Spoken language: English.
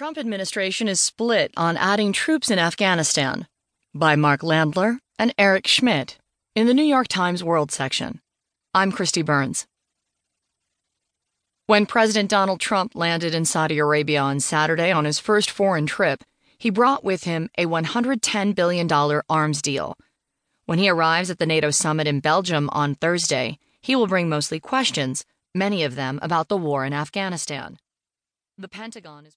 Trump administration is split on adding troops in Afghanistan by Mark Landler and Eric Schmitt in the New York Times World section. I'm Kristi Burns. When President Donald Trump landed in Saudi Arabia on Saturday on his first foreign trip, he brought with him a $110 billion arms deal. When he arrives at the NATO summit in Belgium on Thursday, he will bring mostly questions, many of them about the war in Afghanistan. The Pentagon is